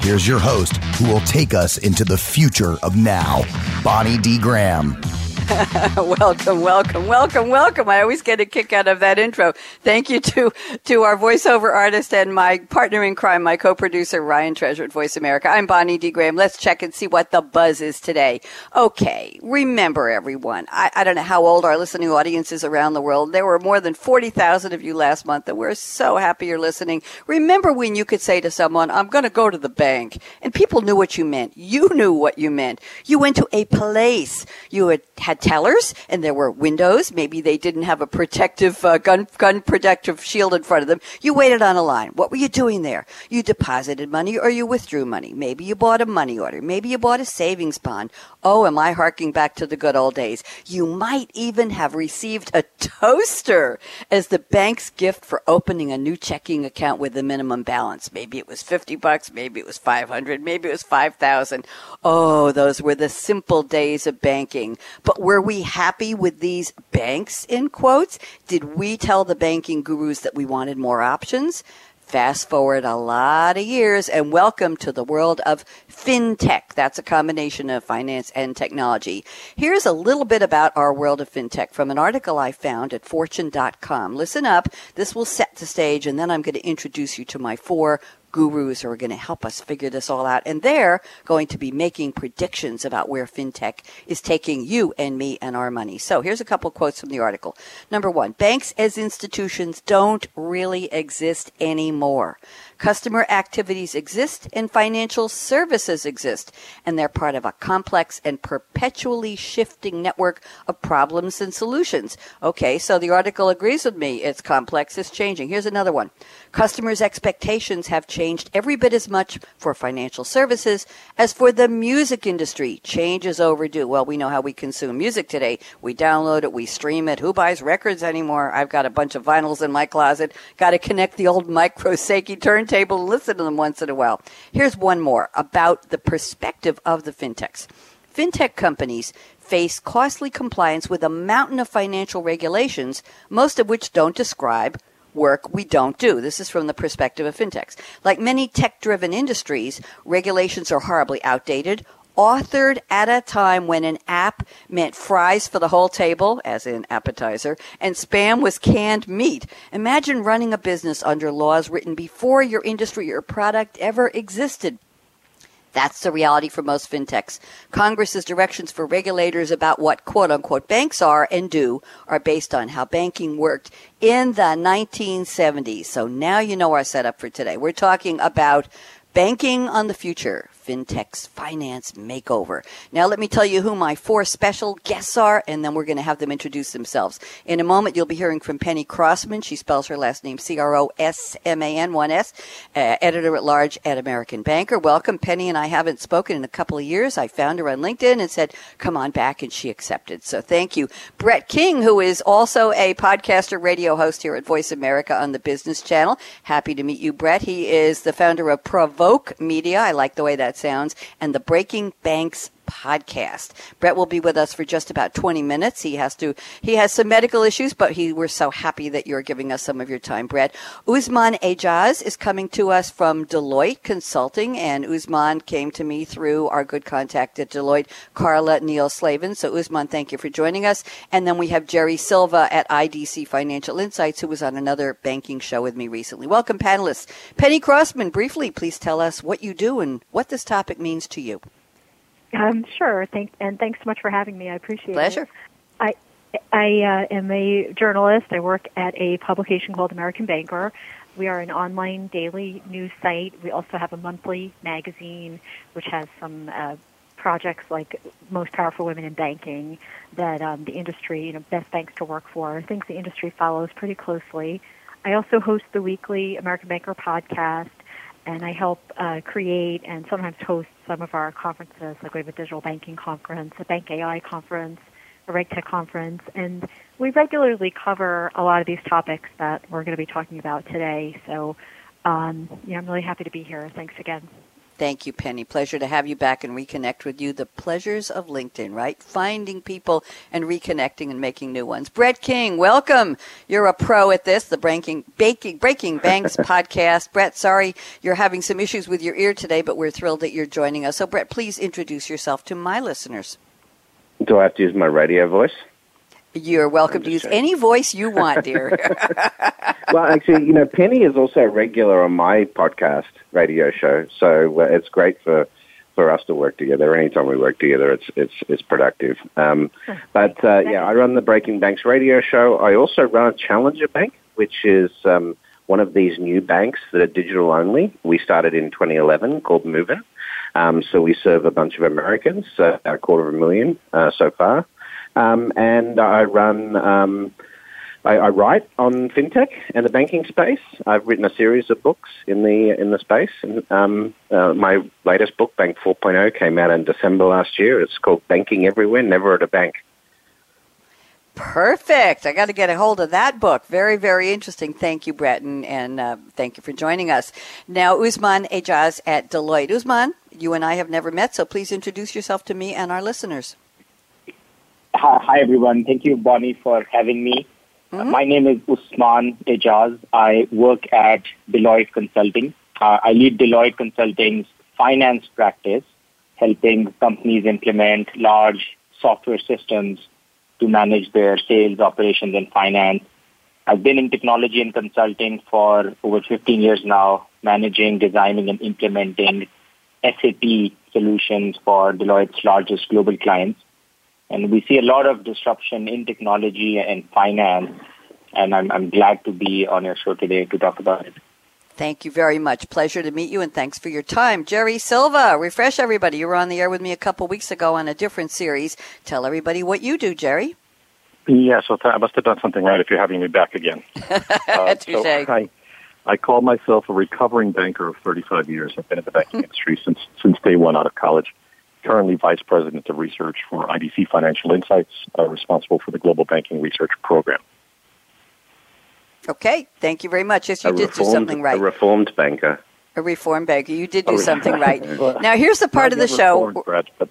Here's your host, who will take us into the future of now, Bonnie D. Graham. welcome, welcome, welcome, welcome. I always get a kick out of that intro. Thank you to, to our voiceover artist and my partner in crime, my co-producer, Ryan Treasure at Voice America. I'm Bonnie D. Graham. Let's check and see what the buzz is today. Okay. Remember everyone. I, I don't know how old our listening audience is around the world. There were more than 40,000 of you last month and we're so happy you're listening. Remember when you could say to someone, I'm going to go to the bank and people knew what you meant. You knew what you meant. You went to a place. You had, had tellers and there were windows. Maybe they didn't have a protective uh, gun gun protective shield in front of them. You waited on a line. What were you doing there? You deposited money or you withdrew money. Maybe you bought a money order. Maybe you bought a savings bond. Oh, am I harking back to the good old days? You might even have received a toaster as the bank's gift for opening a new checking account with a minimum balance. Maybe it was 50 bucks, maybe it was 500, maybe it was 5,000. Oh, those were the simple days of banking. But were we happy with these banks in quotes? Did we tell the banking gurus that we wanted more options? Fast forward a lot of years and welcome to the world of fintech. That's a combination of finance and technology. Here's a little bit about our world of fintech from an article I found at fortune.com. Listen up. This will set the stage and then I'm going to introduce you to my four gurus who are going to help us figure this all out. And they're going to be making predictions about where fintech is taking you and me and our money. So here's a couple quotes from the article. Number one, banks as institutions don't really exist anymore. Customer activities exist and financial services exist, and they're part of a complex and perpetually shifting network of problems and solutions. Okay, so the article agrees with me. It's complex, it's changing. Here's another one. Customers' expectations have changed every bit as much for financial services as for the music industry. Change is overdue. Well, we know how we consume music today. We download it, we stream it. Who buys records anymore? I've got a bunch of vinyls in my closet. Got to connect the old micro Seiki turntable table and listen to them once in a while. Here's one more about the perspective of the fintechs. Fintech companies face costly compliance with a mountain of financial regulations, most of which don't describe work we don't do. This is from the perspective of fintechs. Like many tech driven industries, regulations are horribly outdated authored at a time when an app meant fries for the whole table, as in appetizer, and spam was canned meat. Imagine running a business under laws written before your industry or product ever existed. That's the reality for most fintechs. Congress's directions for regulators about what quote unquote banks are and do are based on how banking worked in the 1970s. So now you know our setup for today. We're talking about banking on the future FinTech's Finance Makeover. Now, let me tell you who my four special guests are, and then we're going to have them introduce themselves. In a moment, you'll be hearing from Penny Crosman. She spells her last name C R O S M A N 1 S, uh, editor at large at American Banker. Welcome, Penny, and I haven't spoken in a couple of years. I found her on LinkedIn and said, come on back, and she accepted. So thank you. Brett King, who is also a podcaster, radio host here at Voice America on the Business Channel. Happy to meet you, Brett. He is the founder of Provoke Media. I like the way that sounds, and the Breaking Banks podcast. Brett will be with us for just about 20 minutes. He has to, he has some medical issues, but he, we're so happy that you're giving us some of your time, Brett. Usman Aijaz is coming to us from Deloitte Consulting, and Usman came to me through our good contact at Deloitte, Carla Neil Slavin. So Uzman, thank you for joining us. And then we have Jerry Silva at IDC Financial Insights, who was on another banking show with me recently. Welcome, panelists. Penny Crosman, briefly, please tell us what you do and what this topic means to you. Um, sure. Thank and thanks so much for having me. I appreciate Pleasure. it. Pleasure. I I uh, am a journalist. I work at a publication called American Banker. We are an online daily news site. We also have a monthly magazine, which has some uh, projects like most powerful women in banking that um, the industry, you know, best banks to work for, things the industry follows pretty closely. I also host the weekly American Banker podcast and I help uh, create and sometimes host some of our conferences. Like we have a digital banking conference, a bank AI conference, a RegTech conference, and we regularly cover a lot of these topics that we're going to be talking about today. So, um, yeah, I'm really happy to be here. Thanks again. Thank you, Penny. Pleasure to have you back and reconnect with you. The pleasures of LinkedIn, right? Finding people and reconnecting and making new ones. Brett King, welcome. You're a pro at this, the Breaking, Baking, Breaking Banks podcast. Brett, sorry you're having some issues with your ear today, but we're thrilled that you're joining us. So, Brett, please introduce yourself to my listeners. Do I have to use my radio voice? You're welcome to use checking. any voice you want, dear. well, actually, you know, Penny is also a regular on my podcast radio show, so uh, it's great for for us to work together. Anytime we work together, it's it's it's productive. Um, but uh, yeah, I run the Breaking Banks radio show. I also run a Challenger Bank, which is um, one of these new banks that are digital only. We started in 2011, called Moven. Um, so we serve a bunch of Americans, uh, a quarter of a million uh, so far. Um, and I run, um, I, I, write on fintech and the banking space. I've written a series of books in the in the space. And, um, uh, my latest book, Bank 4.0, came out in December last year. It's called Banking Everywhere, Never at a Bank. Perfect. I got to get a hold of that book. Very, very interesting. Thank you, Breton, and uh, thank you for joining us. Now, Usman Aijaz at Deloitte. Usman, you and I have never met, so please introduce yourself to me and our listeners. Hi, everyone. Thank you, Bonnie, for having me. Mm-hmm. My name is Usman Aijaz. I work at Deloitte Consulting. Uh, I lead Deloitte Consulting's finance practice, helping companies implement large software systems to manage their sales, operations, and finance. I've been in technology and consulting for over 15 years now, managing, designing, and implementing SAP solutions for Deloitte's largest global clients. And we see a lot of disruption in technology and finance. And I'm, I'm glad to be on your show today to talk about it. Thank you very much. Pleasure to meet you, and thanks for your time. Jerry Silva, refresh everybody. You were on the air with me a couple weeks ago on a different series. Tell everybody what you do, Jerry. Yeah, so I must have done something right if you're having me back again. uh, so I, I call myself a recovering banker of 35 years. I've been in the banking industry since since day one out of college currently Vice President of Research for IDC Financial Insights, uh, responsible for the Global Banking Research Program. Okay, thank you very much. Yes, you a did reformed, do something right. A reformed banker. A reformed banker. You did do something right. now, here's the part of the show. Brett, but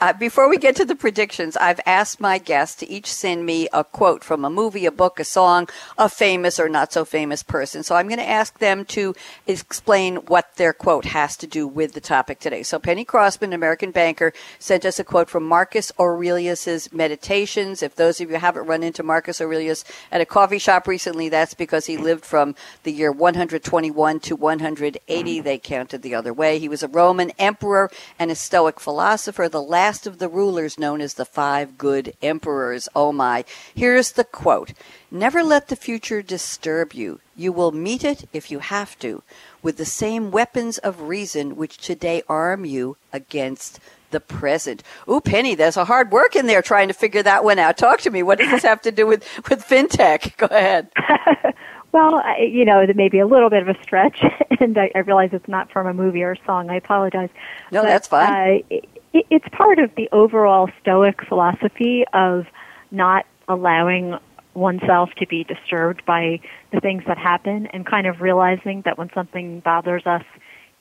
uh, before we get to the predictions, I've asked my guests to each send me a quote from a movie, a book, a song, a famous or not so famous person. So I'm going to ask them to explain what their quote has to do with the topic today. So Penny Crosman, American banker, sent us a quote from Marcus Aurelius's Meditations. If those of you haven't run into Marcus Aurelius at a coffee shop recently, that's because he lived from the year 121 to 180. They counted the other way. He was a Roman emperor and a Stoic philosopher. The last last of the rulers known as the five good emperors. Oh my. Here's the quote Never let the future disturb you. You will meet it, if you have to, with the same weapons of reason which today arm you against the present. Ooh, Penny, there's a hard work in there trying to figure that one out. Talk to me. What does this have to do with, with fintech? Go ahead. well, I, you know, it may be a little bit of a stretch, and I, I realize it's not from a movie or a song. I apologize. No, but, that's fine. Uh, it's part of the overall Stoic philosophy of not allowing oneself to be disturbed by the things that happen and kind of realizing that when something bothers us,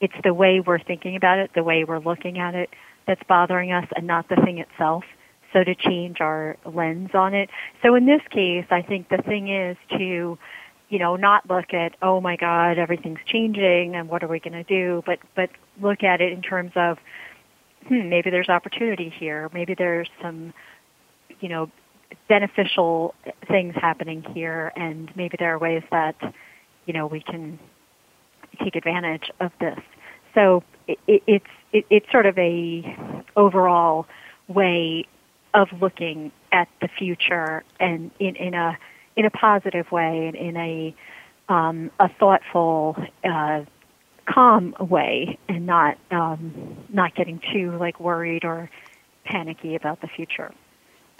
it's the way we're thinking about it, the way we're looking at it that's bothering us and not the thing itself. So to change our lens on it. So in this case, I think the thing is to, you know, not look at, oh my God, everything's changing and what are we going to do, but, but look at it in terms of, hmm, maybe there's opportunity here. Maybe there's some, you know, beneficial things happening here, and maybe there are ways that, you know, we can take advantage of this. So it, it, it's it, it's sort of a overall way of looking at the future and in, in a in a positive way and in a um, a thoughtful uh, calm way and not um, not getting too like worried or panicky about the future.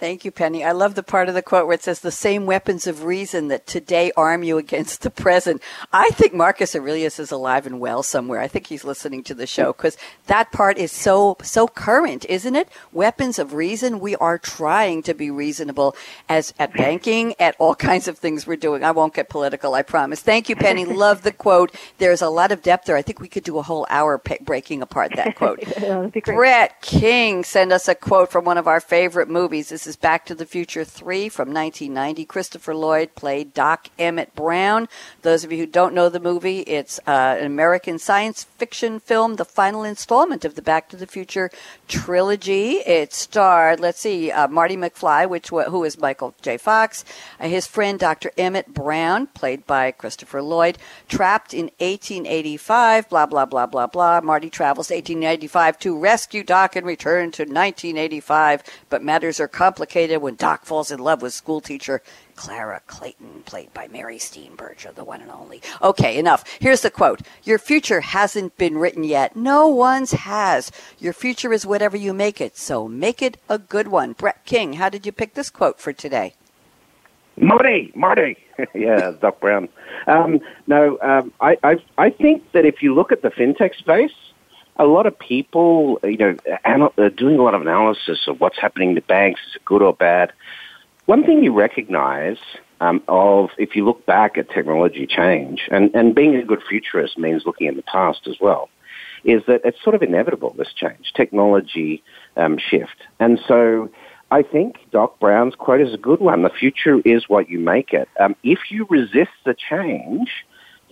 Thank you, Penny. I love the part of the quote where it says the same weapons of reason that today arm you against the present. I think Marcus Aurelius is alive and well somewhere. I think he's listening to the show because that part is so, so current, isn't it? Weapons of reason. We are trying to be reasonable as at banking, at all kinds of things we're doing. I won't get political, I promise. Thank you, Penny. love the quote. There's a lot of depth there. I think we could do a whole hour pe- breaking apart that quote. Brett King sent us a quote from one of our favorite movies. This is Back to the Future 3 from 1990. Christopher Lloyd played Doc Emmett Brown. Those of you who don't know the movie, it's uh, an American science fiction film, the final installment of the Back to the Future trilogy. It starred, let's see, uh, Marty McFly, which who is Michael J. Fox, uh, his friend Dr. Emmett Brown, played by Christopher Lloyd, trapped in 1885, blah, blah, blah, blah, blah. Marty travels to 1895 to rescue Doc and return to 1985, but matters are complicated when Doc falls in love with schoolteacher Clara Clayton, played by Mary Steenburgen, the one and only. Okay, enough. Here's the quote. Your future hasn't been written yet. No one's has. Your future is whatever you make it, so make it a good one. Brett King, how did you pick this quote for today? Marty, Marty. yeah, Doc Brown. Um, no, um, I, I, I think that if you look at the fintech space, a lot of people, you know, are doing a lot of analysis of what's happening to banks. Is it good or bad? One thing you recognize um, of, if you look back at technology change, and, and being a good futurist means looking in the past as well, is that it's sort of inevitable, this change, technology um, shift. And so I think Doc Brown's quote is a good one. The future is what you make it. Um, if you resist the change,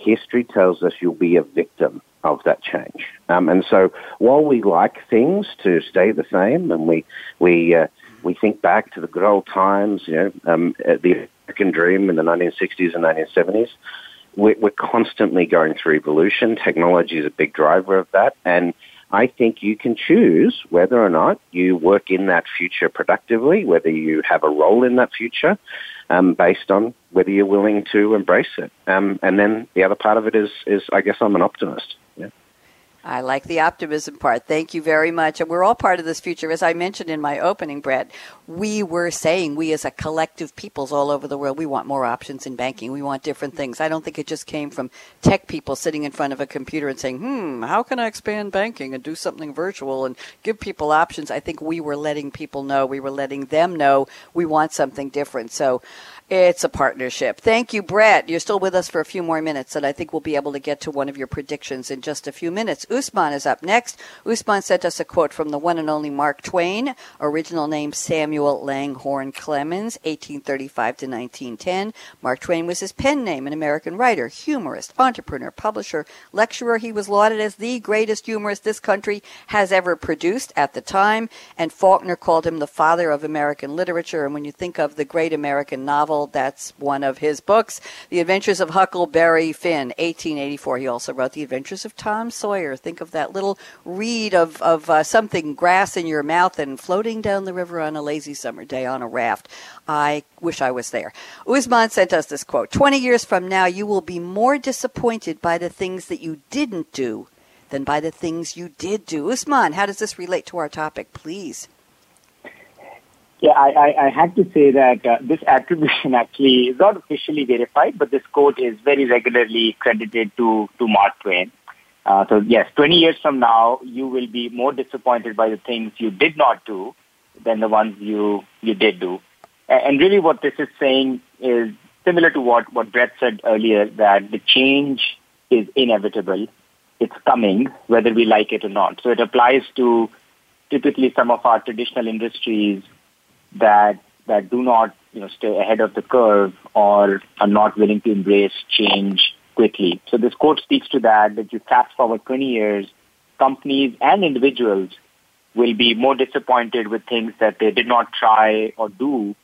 history tells us you'll be a victim of that change. Um, and so while we like things to stay the same and we, we, uh, we think back to the good old times, you know, um, the American dream in the 1960s and 1970s, we're, we're constantly going through evolution. Technology is a big driver of that. And I think you can choose whether or not you work in that future productively, whether you have a role in that future, um, based on whether you're willing to embrace it. Um, and then the other part of it is, is I guess I'm an optimist. I like the optimism part. Thank you very much. And we're all part of this future. As I mentioned in my opening, Brett, we were saying we as a collective peoples all over the world, we want more options in banking. We want different things. I don't think it just came from tech people sitting in front of a computer and saying, hmm, how can I expand banking and do something virtual and give people options? I think we were letting people know, we were letting them know we want something different. So it's a partnership. Thank you, Brett. You're still with us for a few more minutes, and I think we'll be able to get to one of your predictions in just a few minutes. Usman is up next. Usman sent us a quote from the one and only Mark Twain, original name Samuel Langhorne Clemens, 1835 to 1910. Mark Twain was his pen name, an American writer, humorist, entrepreneur, publisher, lecturer. He was lauded as the greatest humorist this country has ever produced at the time, and Faulkner called him the father of American literature. And when you think of the great American novel, that's one of his books. The Adventures of Huckleberry Finn, 1884. He also wrote The Adventures of Tom Sawyer. Think of that little reed of, of uh, something grass in your mouth and floating down the river on a lazy summer day on a raft. I wish I was there. Usman sent us this quote 20 years from now, you will be more disappointed by the things that you didn't do than by the things you did do. Usman, how does this relate to our topic, please? Yeah, I, I, I had to say that uh, this attribution actually is not officially verified, but this quote is very regularly credited to, to Mark Twain. Uh, so yes, 20 years from now, you will be more disappointed by the things you did not do than the ones you, you did do. And really what this is saying is similar to what, what Brett said earlier, that the change is inevitable. It's coming, whether we like it or not. So it applies to typically some of our traditional industries that that do not you know stay ahead of the curve or are not willing to embrace change quickly. So this quote speaks to that that you fast forward 20 years, companies and individuals will be more disappointed with things that they did not try or do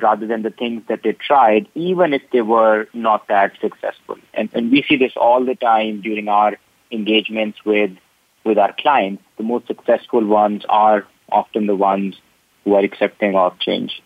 rather than the things that they tried, even if they were not that successful. And, and we see this all the time during our engagements with, with our clients. The most successful ones are often the ones who are accepting of change.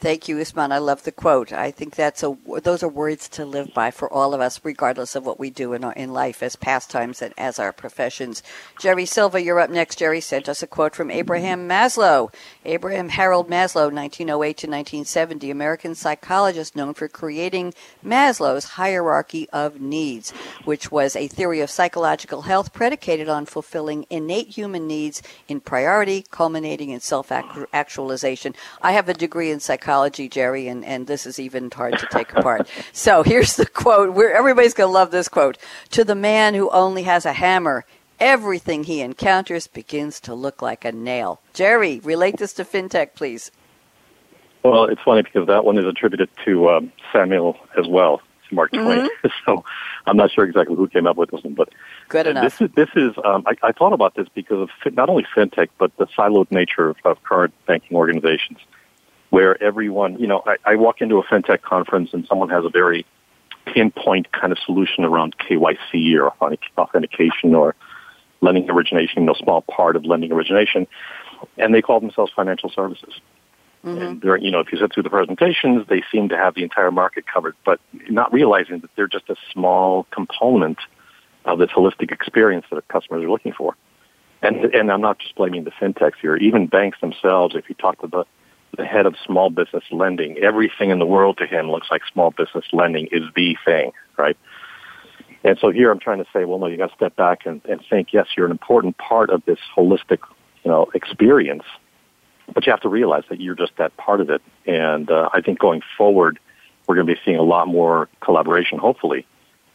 Thank you, Usman. I love the quote. I think that's a those are words to live by for all of us, regardless of what we do in our, in life as pastimes and as our professions. Jerry Silva, you're up next. Jerry sent us a quote from Abraham Maslow. Abraham Harold Maslow, 1908 to 1970, American psychologist known for creating Maslow's hierarchy of needs, which was a theory of psychological health predicated on fulfilling innate human needs in priority, culminating in self-actualization. I have a degree in psychology psychology, Jerry, and, and this is even hard to take apart. So here's the quote. We're, everybody's going to love this quote. To the man who only has a hammer, everything he encounters begins to look like a nail. Jerry, relate this to fintech, please. Well, it's funny because that one is attributed to um, Samuel as well, to Mark Twain. Mm-hmm. so I'm not sure exactly who came up with this one, but good enough. This is this is um, I, I thought about this because of not only fintech but the siloed nature of, of current banking organizations where everyone, you know, I, I walk into a fintech conference and someone has a very pinpoint kind of solution around KYC or authentication or lending origination, you know, small part of lending origination, and they call themselves financial services. Mm-hmm. And they're, you know, if you sit through the presentations, they seem to have the entire market covered, but not realizing that they're just a small component of this holistic experience that customers are looking for. And and I'm not just blaming the fintechs here. Even banks themselves, if you talk to the the head of small business lending. Everything in the world to him looks like small business lending is the thing, right? And so here I'm trying to say, well, no, you got to step back and, and think, yes, you're an important part of this holistic, you know, experience, but you have to realize that you're just that part of it. And uh, I think going forward, we're going to be seeing a lot more collaboration, hopefully,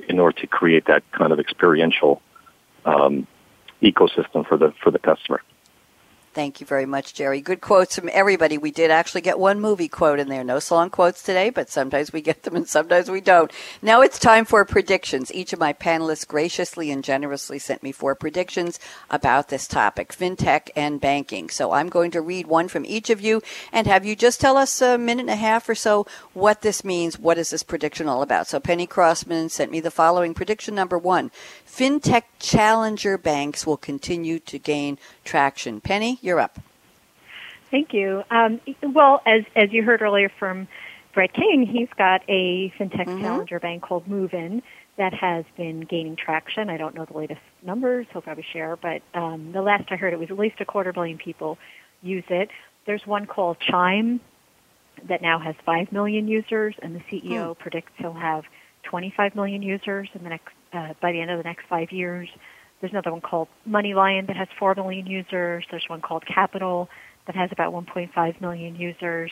in order to create that kind of experiential um, ecosystem for the for the customer. Thank you very much, Jerry. Good quotes from everybody. We did actually get one movie quote in there. No song quotes today, but sometimes we get them and sometimes we don't. Now it's time for predictions. Each of my panelists graciously and generously sent me four predictions about this topic, fintech and banking. So I'm going to read one from each of you and have you just tell us a minute and a half or so what this means. What is this prediction all about? So Penny Crosman sent me the following prediction number one. Fintech challenger banks will continue to gain traction. Penny, you're up. Thank you. Um, well, as as you heard earlier from Brett King, he's got a fintech mm-hmm. challenger bank called Moven that has been gaining traction. I don't know the latest numbers; he'll probably share, but um, the last I heard, it was at least a quarter million people use it. There's one called Chime that now has five million users, and the CEO hmm. predicts he'll have 25 million users in the next uh, by the end of the next five years. There's another one called MoneyLion that has 4 million users. There's one called Capital that has about 1.5 million users.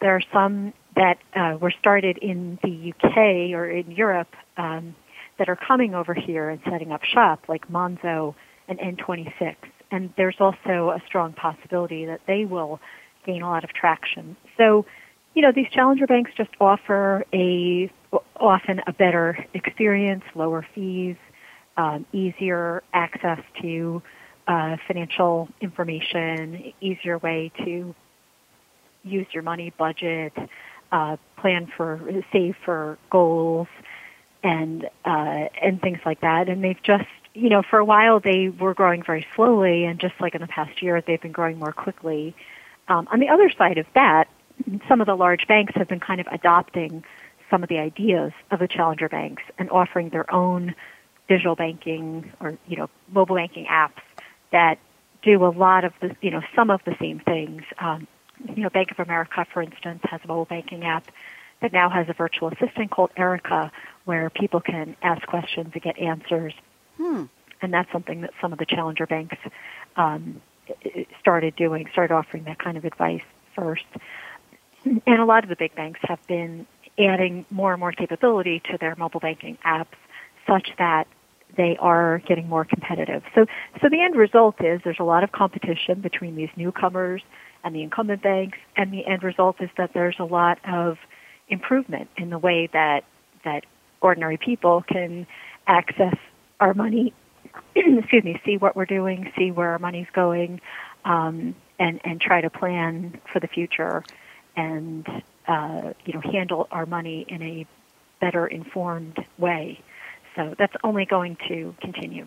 There are some that uh, were started in the UK or in Europe um, that are coming over here and setting up shop, like Monzo and N26. And there's also a strong possibility that they will gain a lot of traction. So, you know, these challenger banks just offer a often a better experience, lower fees, um, easier access to uh, financial information, easier way to use your money, budget, uh, plan for save for goals, and uh, and things like that. And they've just you know for a while they were growing very slowly, and just like in the past year, they've been growing more quickly. Um, on the other side of that, some of the large banks have been kind of adopting some of the ideas of the challenger banks and offering their own digital banking or you know mobile banking apps that do a lot of the you know some of the same things. Um, you know, Bank of America, for instance, has a mobile banking app that now has a virtual assistant called Erica, where people can ask questions and get answers. Hmm. And that's something that some of the challenger banks um, started doing, started offering that kind of advice first. And a lot of the big banks have been adding more and more capability to their mobile banking apps such that they are getting more competitive. So, so the end result is there's a lot of competition between these newcomers and the incumbent banks, and the end result is that there's a lot of improvement in the way that that ordinary people can access our money. excuse me, see what we're doing, see where our money's going, um, and and try to plan for the future, and uh, you know handle our money in a better informed way. So that's only going to continue.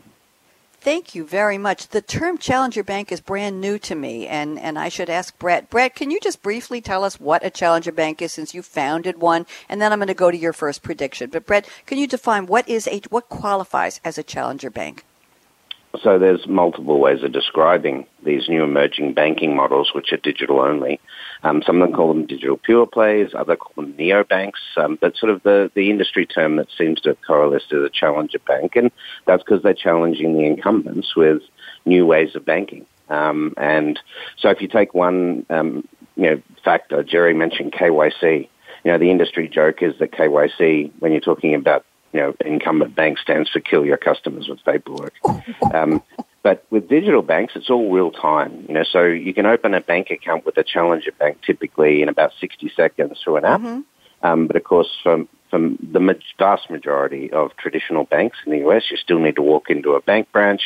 Thank you very much. The term challenger bank is brand new to me, and, and I should ask Brett. Brett, can you just briefly tell us what a challenger bank is since you founded one? And then I'm going to go to your first prediction. But Brett, can you define what is a, what qualifies as a challenger bank? So there's multiple ways of describing these new emerging banking models, which are digital only. Um, some of them call them digital pure plays, others call them neobanks, um, but sort of the, the industry term that seems to coalesce is a challenger bank, and that's because they're challenging the incumbents with new ways of banking. Um, and so if you take one, um, you know, factor, Jerry mentioned KYC. You know, the industry joke is that KYC, when you're talking about you know, incumbent bank stands for kill your customers with paperwork. Um, but with digital banks, it's all real time. You know, so you can open a bank account with a challenger bank typically in about 60 seconds through an app. Mm-hmm. Um, but of course, from from the vast majority of traditional banks in the US, you still need to walk into a bank branch,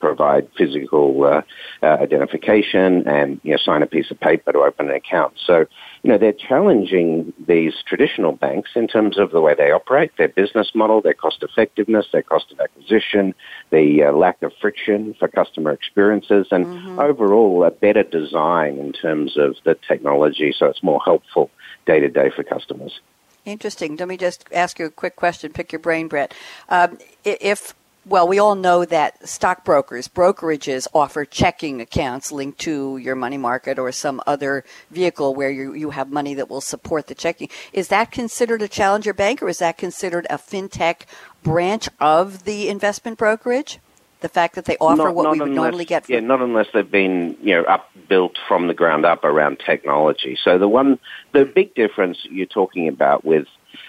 provide physical uh, uh, identification, and you know, sign a piece of paper to open an account. So, you know, they're challenging these traditional banks in terms of the way they operate, their business model, their cost effectiveness, their cost of acquisition, the uh, lack of friction for customer experiences, and mm-hmm. overall a better design in terms of the technology so it's more helpful day to day for customers. Interesting. Let me just ask you a quick question. Pick your brain, Brett. Um, if well, we all know that stockbrokers, brokerages offer checking accounts linked to your money market or some other vehicle where you, you have money that will support the checking. Is that considered a challenger bank or is that considered a fintech branch of the investment brokerage? The fact that they offer not, what not we would unless, normally get. From- yeah, not unless they've been you know up built from the ground up around technology. So the one, the big difference you're talking about with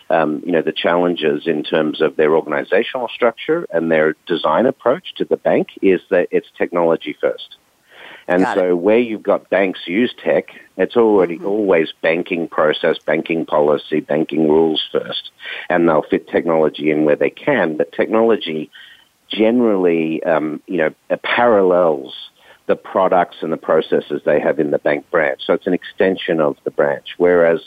um, you know, the challenges in terms of their organizational structure and their design approach to the bank is that it's technology first. And got so it. where you've got banks use tech, it's already mm-hmm. always banking process, banking policy, banking rules first. And they'll fit technology in where they can, but technology generally, um, you know, parallels the products and the processes they have in the bank branch. So it's an extension of the branch. Whereas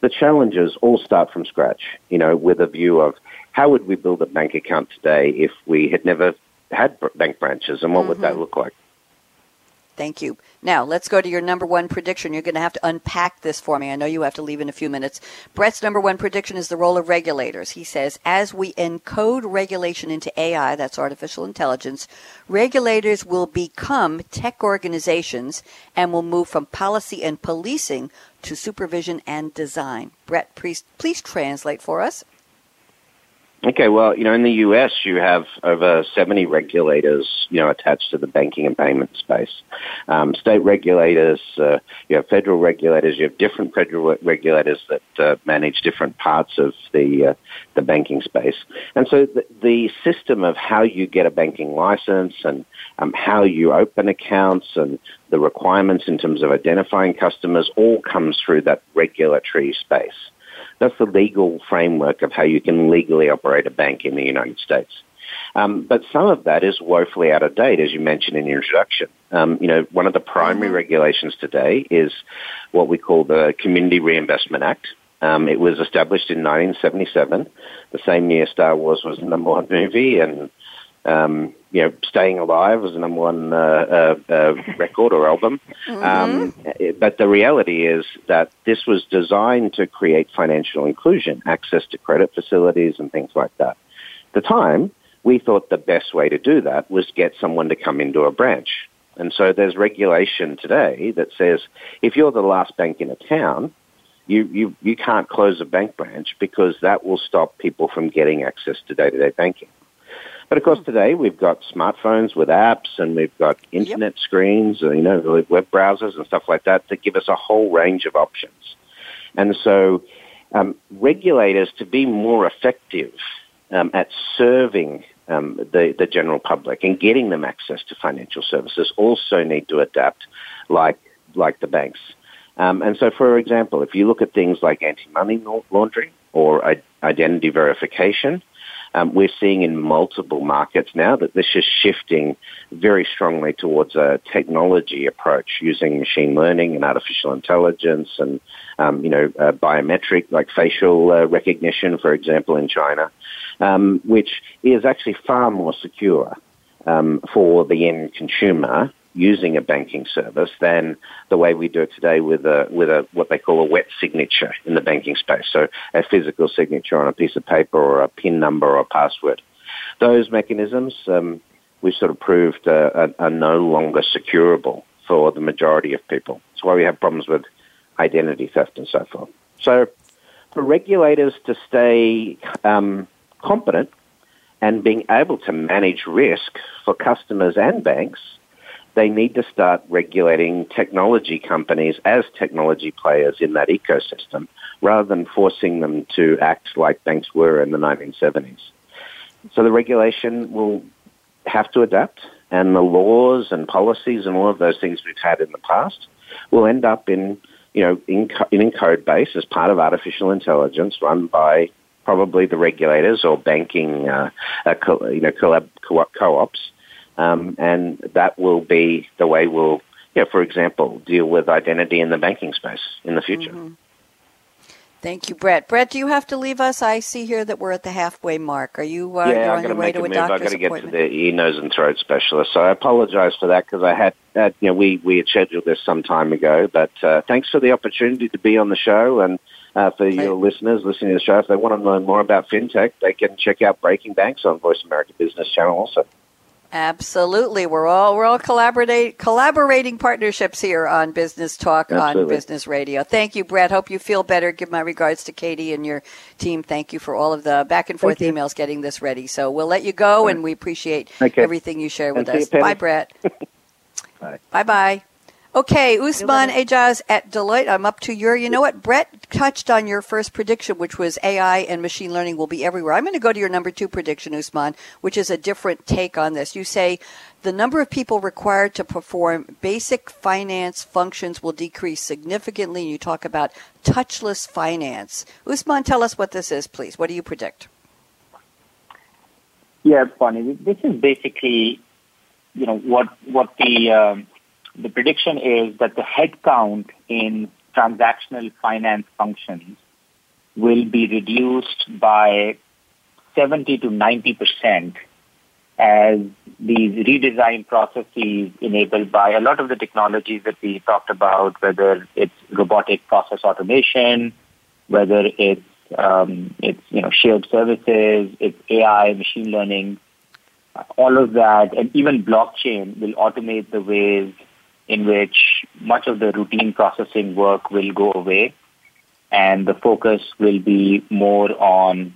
the challenges all start from scratch, you know, with a view of how would we build a bank account today if we had never had bank branches and what mm-hmm. would that mm-hmm. look like? Thank you. Now, let's go to your number one prediction. You're going to have to unpack this for me. I know you have to leave in a few minutes. Brett's number one prediction is the role of regulators. He says, as we encode regulation into AI, that's artificial intelligence, regulators will become tech organizations and will move from policy and policing to supervision and design. Brett, please, please translate for us. Okay, well, you know, in the U.S., you have over 70 regulators, you know, attached to the banking and payment space. Um, state regulators, uh, you have federal regulators, you have different federal regulators that uh, manage different parts of the uh, the banking space. And so the, the, system of how you get a banking license and um, how you open accounts and the requirements in terms of identifying customers all comes through that regulatory space. That's the legal framework of how you can legally operate a bank in the United States. Um, but some of that is woefully out of date, as you mentioned in your introduction. Um, you know, one of the primary regulations today is what we call the Community Reinvestment Act. Um, it was established in 1977, the same year Star Wars was the number one movie, and um, you know, Staying Alive was the number one uh, uh, uh, record or album. Mm-hmm. Um, but the reality is that this was designed to create financial inclusion, access to credit facilities and things like that. At the time, we thought the best way to do that was get someone to come into a branch. And so there's regulation today that says if you're the last bank in a town, you, you, you can't close a bank branch because that will stop people from getting access to day-to-day banking. But of course, today we've got smartphones with apps, and we've got internet yep. screens, you know, web browsers and stuff like that that give us a whole range of options. And so, um, regulators to be more effective um, at serving um, the, the general public and getting them access to financial services also need to adapt, like like the banks. Um, and so, for example, if you look at things like anti-money laundering or identity verification, um, we're seeing in multiple markets now that this is shifting very strongly towards a technology approach using machine learning and artificial intelligence and, um, you know, uh, biometric like facial uh, recognition, for example, in China, um, which is actually far more secure um, for the end consumer using a banking service than the way we do it today with a with a what they call a wet signature in the banking space. So a physical signature on a piece of paper or a PIN number or a password. Those mechanisms um, we sort of proved uh, are, are no longer securable for the majority of people. That's why we have problems with identity theft and so forth. So for regulators to stay um, competent and being able to manage risk for customers and banks, they need to start regulating technology companies as technology players in that ecosystem rather than forcing them to act like banks were in the 1970s. So the regulation will have to adapt and the laws and policies and all of those things we've had in the past will end up in, you know, in, in code base as part of artificial intelligence run by probably the regulators or banking, uh, uh, you know, co-ops, um, and that will be the way we'll, you know, for example, deal with identity in the banking space in the future. Mm-hmm. Thank you, Brett. Brett, do you have to leave us? I see here that we're at the halfway mark. Are you uh, yeah, on your way to a, a doctor's I've got to get to the ear, nose, and throat specialist. So I apologize for that because I had, had, you know, we we had scheduled this some time ago. But uh, thanks for the opportunity to be on the show, and uh, for your listeners listening to the show, if they want to learn more about fintech, they can check out Breaking Banks on Voice America Business Channel also. Absolutely, we're all we're all collaborating collaborating partnerships here on Business Talk Absolutely. on Business Radio. Thank you, Brett. Hope you feel better. Give my regards to Katie and your team. Thank you for all of the back and forth emails getting this ready. So we'll let you go, and we appreciate okay. everything you share with and us. Bye, Brett. bye. Bye, bye. Okay, Usman Aijaz at Deloitte. I'm up to your. You know what? Brett touched on your first prediction, which was AI and machine learning will be everywhere. I'm going to go to your number two prediction, Usman, which is a different take on this. You say the number of people required to perform basic finance functions will decrease significantly. You talk about touchless finance. Usman, tell us what this is, please. What do you predict? Yeah, Bonnie. This is basically, you know, what what the um, the prediction is that the headcount in transactional finance functions will be reduced by 70 to 90 percent as these redesign processes enabled by a lot of the technologies that we talked about, whether it's robotic process automation, whether it's um, it's you know shared services, it's AI, machine learning, all of that, and even blockchain will automate the ways in which much of the routine processing work will go away, and the focus will be more on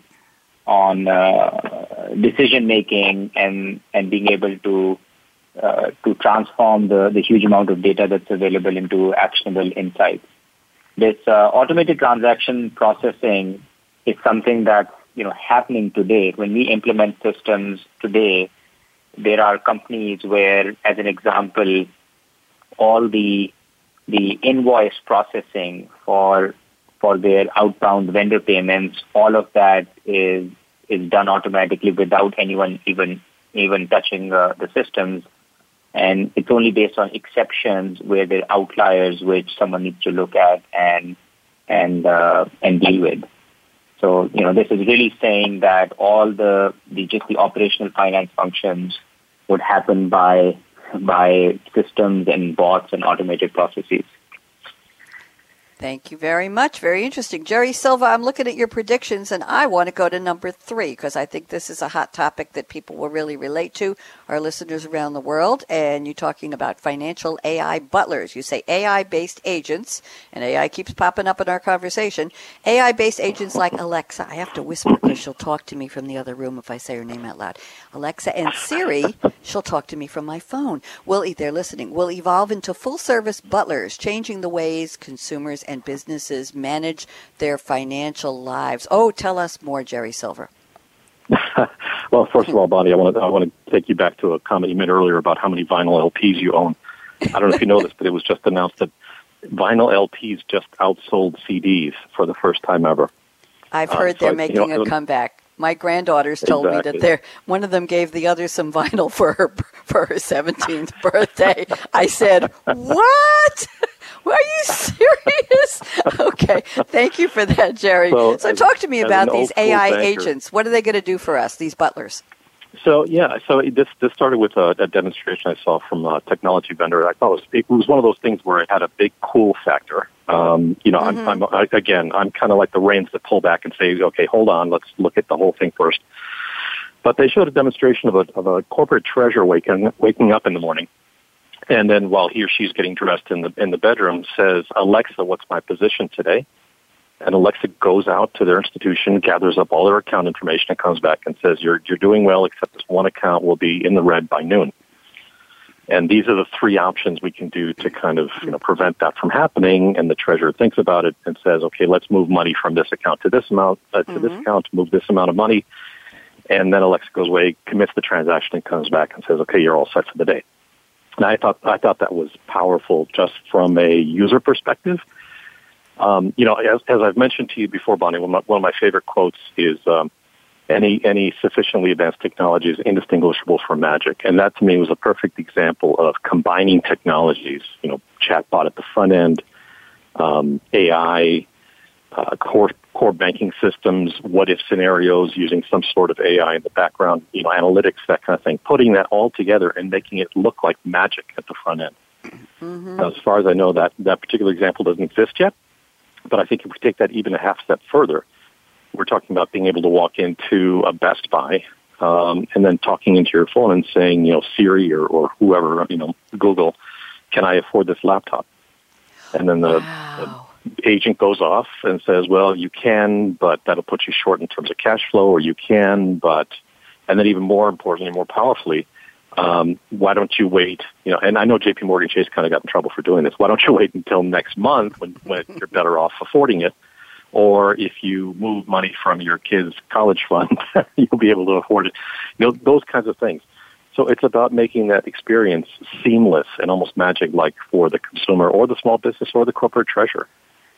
on uh, decision making and and being able to uh, to transform the the huge amount of data that's available into actionable insights. This uh, automated transaction processing is something that's you know happening today. When we implement systems today, there are companies where, as an example, all the the invoice processing for for their outbound vendor payments, all of that is is done automatically without anyone even even touching uh, the systems. And it's only based on exceptions where there are outliers which someone needs to look at and and uh, and deal with. So you know this is really saying that all the, the just the operational finance functions would happen by by systems and bots and automated processes. Thank you very much. Very interesting. Jerry Silva, I'm looking at your predictions and I want to go to number three because I think this is a hot topic that people will really relate to, our listeners around the world. And you're talking about financial AI butlers. You say AI based agents, and AI keeps popping up in our conversation. AI based agents like Alexa. I have to whisper because she'll talk to me from the other room if I say her name out loud. Alexa and Siri, she'll talk to me from my phone. Will, they're listening, will evolve into full service butlers, changing the ways consumers and businesses manage their financial lives. Oh, tell us more, Jerry Silva. well, first of all, Bonnie, I want to I want to take you back to a comment you made earlier about how many vinyl LPs you own. I don't know if you know this, but it was just announced that vinyl LPs just outsold CDs for the first time ever. I've uh, heard uh, so they're making you know, a comeback. My granddaughters told exactly. me that they're one of them gave the other some vinyl for her for her seventeenth birthday. I said, "What? Are you serious?" okay, thank you for that, Jerry. So, so talk to me about these AI agents. What are they going to do for us? These butlers. So yeah, so this this started with a, a demonstration I saw from a technology vendor. I thought it was it was one of those things where it had a big cool factor. Um, you know, mm-hmm. I'm, I'm I, again, I'm kind of like the reins that pull back and say, okay, hold on, let's look at the whole thing first. But they showed a demonstration of a of a corporate treasurer waking waking up in the morning, and then while he or she's getting dressed in the in the bedroom, says, Alexa, what's my position today? and Alexa goes out to their institution, gathers up all their account information, and comes back and says, "You're you're doing well, except this one account will be in the red by noon." And these are the three options we can do to kind of you know prevent that from happening. And the treasurer thinks about it and says, "Okay, let's move money from this account to this amount uh, to mm-hmm. this account, move this amount of money." And then Alexa goes away, commits the transaction, and comes back and says, "Okay, you're all set for the day." And I thought I thought that was powerful just from a user perspective um, you know, as, as I've mentioned to you before, Bonnie, one of my, one of my favorite quotes is um, any any sufficiently advanced technology is indistinguishable from magic, and that to me was a perfect example of combining technologies. You know, chatbot at the front end, um, AI, uh, core core banking systems, what if scenarios using some sort of AI in the background, you know, analytics, that kind of thing. Putting that all together and making it look like magic at the front end. Mm-hmm. As far as I know, that that particular example doesn't exist yet. But I think if we take that even a half step further, we're talking about being able to walk into a Best Buy um, and then talking into your phone and saying, you know, Siri or, or whoever, you know, Google, can I afford this laptop? And then the, wow. the agent goes off and says, well, you can, but that'll put you short in terms of cash flow, or you can, but, and then even more importantly, more powerfully, um, why don't you wait? You know, and I know J.P. Morgan Chase kind of got in trouble for doing this. Why don't you wait until next month when, when you're better off affording it? Or if you move money from your kid's college fund, you'll be able to afford it. You know, those kinds of things. So it's about making that experience seamless and almost magic-like for the consumer or the small business or the corporate treasurer.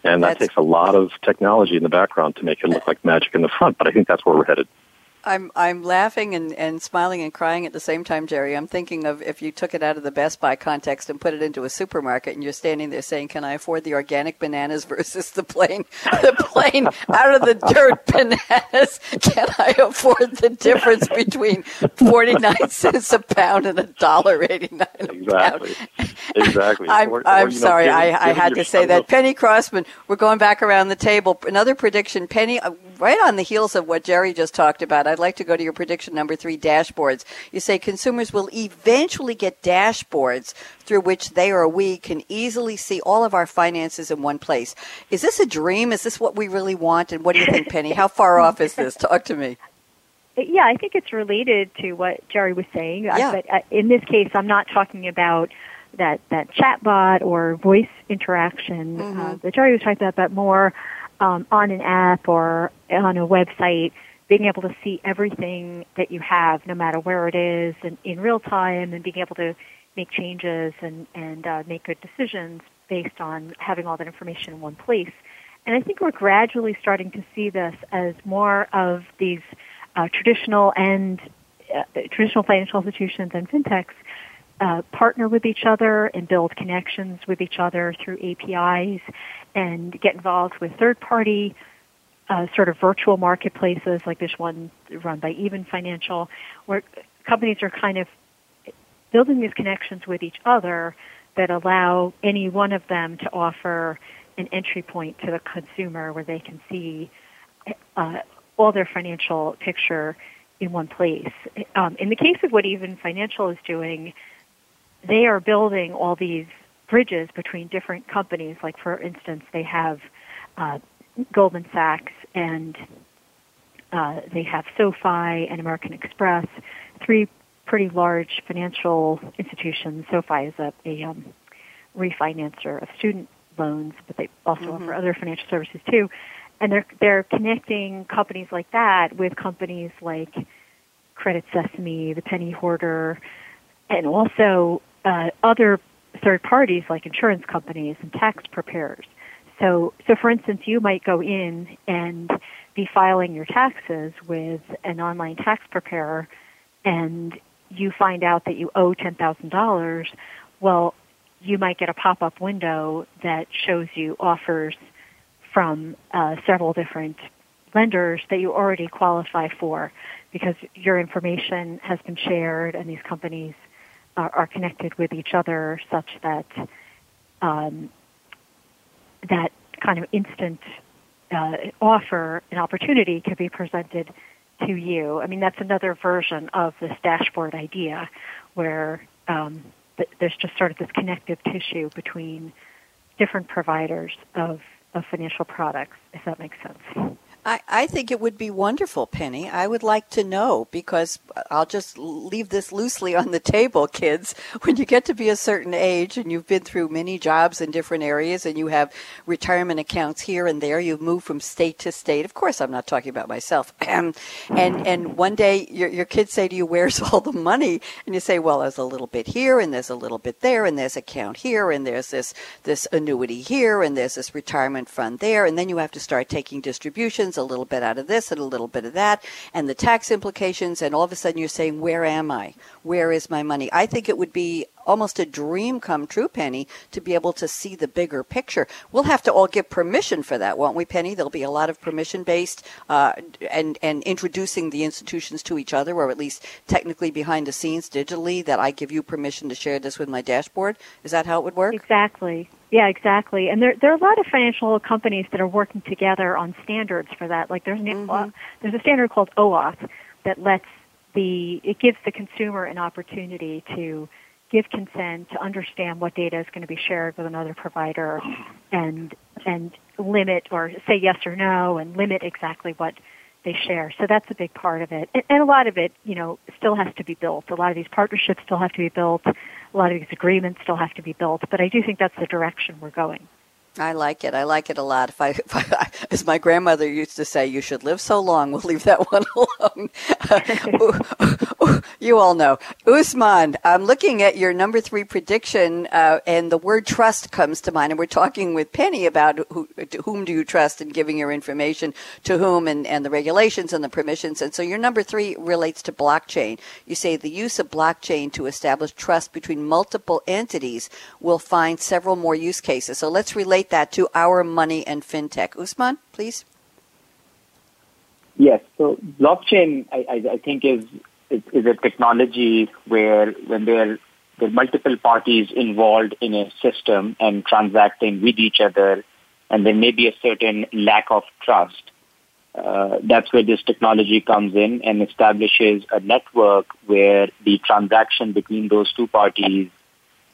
And that that's, takes a lot of technology in the background to make it look like magic in the front. But I think that's where we're headed. I'm I'm laughing and, and smiling and crying at the same time, Jerry. I'm thinking of if you took it out of the Best Buy context and put it into a supermarket, and you're standing there saying, "Can I afford the organic bananas versus the plain the plain out of the dirt bananas? Can I afford the difference between forty nine cents a pound and a dollar eighty nine exactly. Exactly. I'm, or, I'm or, sorry, know, I, I had to say that. Penny Crosman, we're going back around the table. Another prediction, Penny, uh, right on the heels of what Jerry just talked about. I'd like to go to your prediction number three dashboards. You say consumers will eventually get dashboards through which they or we can easily see all of our finances in one place. Is this a dream? Is this what we really want? And what do you think, Penny? How far off is this? Talk to me. Yeah, I think it's related to what Jerry was saying. Yeah. But uh, in this case, I'm not talking about that that chatbot or voice interaction mm-hmm. uh, that Jerry was talking about, but more um, on an app or on a website being able to see everything that you have, no matter where it is, and in real time, and being able to make changes and and uh, make good decisions based on having all that information in one place. And I think we're gradually starting to see this as more of these uh, traditional and uh, traditional financial institutions and fintechs uh, partner with each other and build connections with each other through APIs and get involved with third party uh, sort of virtual marketplaces like this one run by Even Financial, where companies are kind of building these connections with each other that allow any one of them to offer an entry point to the consumer where they can see uh, all their financial picture in one place. Um, in the case of what Even Financial is doing, they are building all these bridges between different companies. Like, for instance, they have uh, Goldman Sachs and uh, they have SoFi and American Express, three pretty large financial institutions. SoFi is a, a um, refinancer of student loans, but they also mm-hmm. offer other financial services too. And they're they're connecting companies like that with companies like Credit Sesame, the Penny Hoarder, and also uh, other third parties like insurance companies and tax preparers. So, so for instance, you might go in and be filing your taxes with an online tax preparer, and you find out that you owe ten thousand dollars. Well, you might get a pop-up window that shows you offers from uh, several different lenders that you already qualify for because your information has been shared and these companies are, are connected with each other such that um, that kind of instant uh, offer and opportunity can be presented to you. I mean, that's another version of this dashboard idea where um, there's just sort of this connective tissue between different providers of, of financial products, if that makes sense. I, I think it would be wonderful, Penny. I would like to know because I'll just leave this loosely on the table, kids. When you get to be a certain age and you've been through many jobs in different areas and you have retirement accounts here and there, you've moved from state to state. Of course, I'm not talking about myself. and and one day your your kids say to you, "Where's all the money?" And you say, "Well, there's a little bit here and there's a little bit there and there's account here and there's this this annuity here and there's this retirement fund there." And then you have to start taking distributions a little bit out of this and a little bit of that, and the tax implications, and all of a sudden you're saying, Where am I? Where is my money? I think it would be almost a dream come true, Penny, to be able to see the bigger picture. We'll have to all give permission for that, won't we, Penny? There'll be a lot of permission based uh, and and introducing the institutions to each other, or at least technically behind the scenes digitally. That I give you permission to share this with my dashboard. Is that how it would work? Exactly. Yeah, exactly. And there there are a lot of financial companies that are working together on standards for that. Like there's an, mm-hmm. uh, there's a standard called OAuth that lets the it gives the consumer an opportunity to give consent to understand what data is going to be shared with another provider and and limit or say yes or no and limit exactly what they share. So that's a big part of it. And, and a lot of it, you know, still has to be built. A lot of these partnerships still have to be built. A lot of these agreements still have to be built. But I do think that's the direction we're going. I like it. I like it a lot. If I, if I, as my grandmother used to say, you should live so long. We'll leave that one alone. you all know. Usman, I'm looking at your number three prediction, uh, and the word trust comes to mind. And we're talking with Penny about who, whom do you trust in giving your information to whom and, and the regulations and the permissions. And so your number three relates to blockchain. You say the use of blockchain to establish trust between multiple entities will find several more use cases. So let's relate relate that to our money and fintech. Usman, please. Yes. So blockchain, I, I, I think, is, is, is a technology where when there there are multiple parties involved in a system and transacting with each other, and there may be a certain lack of trust. Uh, that's where this technology comes in and establishes a network where the transaction between those two parties